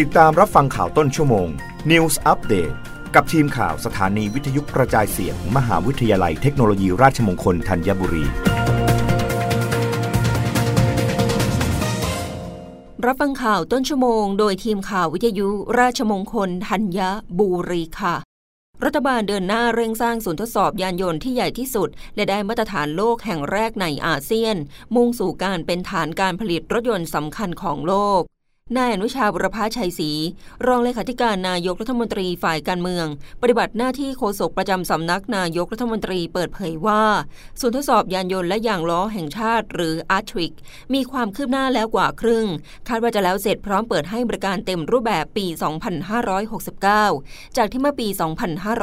ติดตามรับฟังข่าวต้นชั่วโมง News Update กับทีมข่าวสถานีวิทยุกระจายเสียงมหาวิทยาลัยเทคโนโลยีราชมงคลธัญบุรี รับฟังข่าวต้นชั่วโมง โดยทีมข่าววิทยุราชมงคลธัญบุรีค่ะ รัฐบาลเดินหน้าเร่งสร้างศูนย์ทดสอบยานยนต์ที่ใหญ่ที่สุด และได้มาตรฐานโลกแห่งแรกในอาเซียน มุ่งสู่การเป็นฐานการผลิตรถยนต์สำคัญของโลก นายอนุชาบุรพาชัยศรีรองเลขาธิการนายกรัฐมนตรีฝ่ายการเมือง ปฏิบัติหน้าที่โฆษกประจำสำนักนายกรัฐมนตรีเปิดเผยว่าศูนย์ทดสอบยานยนต์และยางล้อแห่งชาติ หรือ a r t r i c มีความคืบหน้าแล้วกว่าครึ่ง คาดว่าจะแล้วเสร็จพร้อมเปิดให้บริการเต็มรูปแบบปี 2569 จากที่เมื่อปี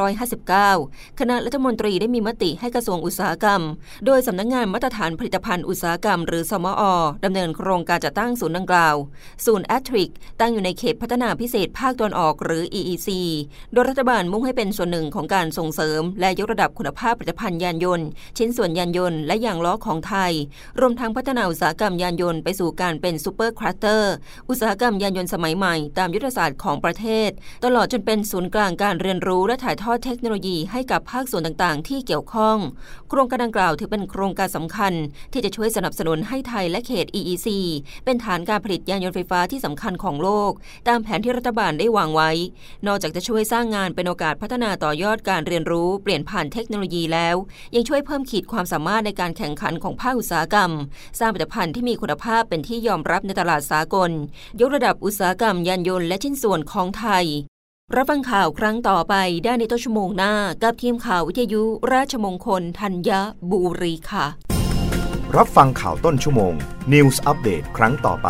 2559 คณะรัฐมนตรีได้มีมติให้กระทรวงอุตสาหกรรม โดยสำนักงงานมาตรฐานผลิตภัณฑ์อุตสาหกรรม หรือสมอดำเนินโครงการจัดตั้งศูนย์ดังกล่าวศูนย์ a r t r i c ตั้งอยู่ในเขตพัฒนาพิเศษภาคตะวันออกหรือ EEC โดยรัฐบาลมุ่งให้เป็นส่วนหนึ่งของการส่งเสริม และยกระดับคุณภาพผลิตภัณฑ์ยานยนต์ ชิ้นส่วนยานยนต์และยางล้อของไทย รวมทั้งพัฒนาอุตสาหกรรมยานยนต์ไปสู่การเป็น super cluster อุตสาหกรรมยานยนต์สมัยใหม่ตามยุทธศาสตร์ของประเทศ ตลอดจนเป็นศูนย์กลางการเรียนรู้และถ่ายทอดเทคโนโลยีให้กับภาคส่วนต่างๆ ที่เกี่ยวข้อง โครงการดังกล่าวถือเป็นโครงการสำคัญ ที่จะช่วยสนับสนุนให้ไทยและเขต EEC เป็นฐานการผลิตยานยนต์ไฟฟ้าที่สำคัญของโลก ตามแผนที่รัฐบาลได้วางไว้ นอกจากจะช่วยสร้างงานเป็นโอกาสพัฒนาต่อยอดการเรียนรู้เปลี่ยนผ่านเทคโนโลยีแล้ว ยังช่วยเพิ่มขีดความสามารถในการแข่งขันของภาคอุตสาหกรรม สร้างผลิตภัณฑ์ที่มีคุณภาพเป็นที่ยอมรับในตลาดสากล ยกระดับอุตสาหกรรมยานยนต์และชิ้นส่วนของไทยรับฟังข่าวครั้งต่อไปได้ในต้นชั่วโมงหน้า กับทีมข่าววิทยุ ราชมงคลธัญบุรีค่ะ รับฟังข่าวต้นชั่วโมง News อัปเดตครั้งต่อไป